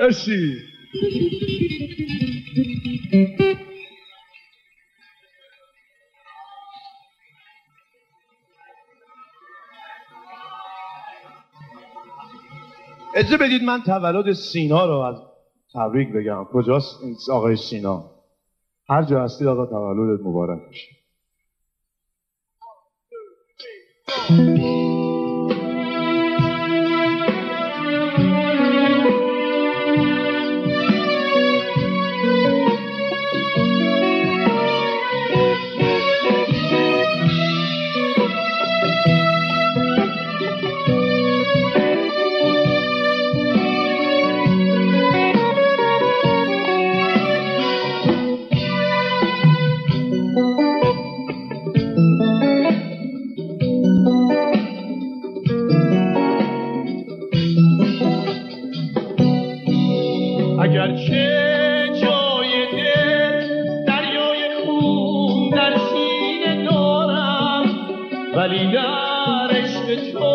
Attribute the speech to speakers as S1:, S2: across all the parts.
S1: اشی اجازه بدید من تولد سینا رو از تبریک بگم. کجاست این آقای سینا؟ هر جا هستید آقا تولدت مبارک باشه.
S2: اگرچه جای دل دریای خون در سینه دارم ولی در عشق تو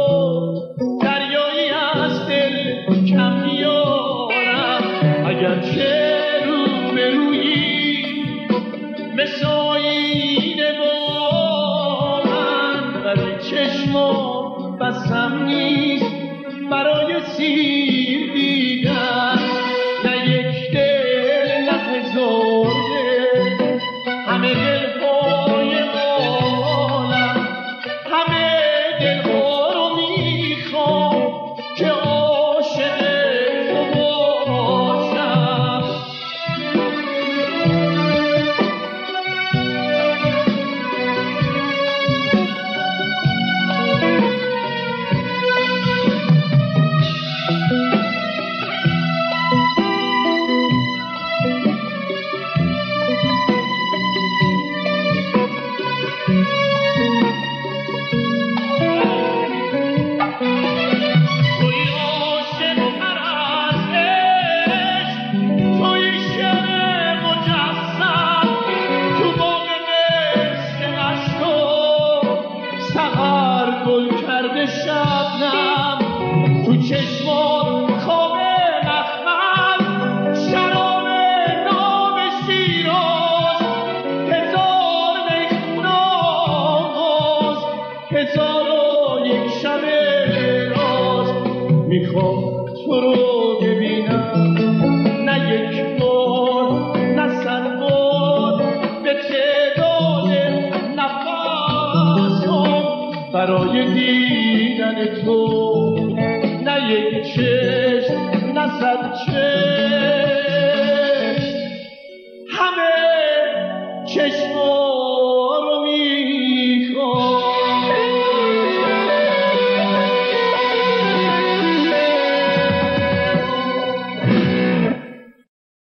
S2: دریایی از دل کم میارم. اگرچه رو به روی مسایین بارم ولی چشمم بسم نیست برای سی شبنم. تو چشمان خواب مخمل شراب نام شیراز. هزار میخون آغاز هزار و یک شب راز. می‌خوام تو رو ببینم. برای دیدن تو. نه یک چشم نه صد چشم. همه چشم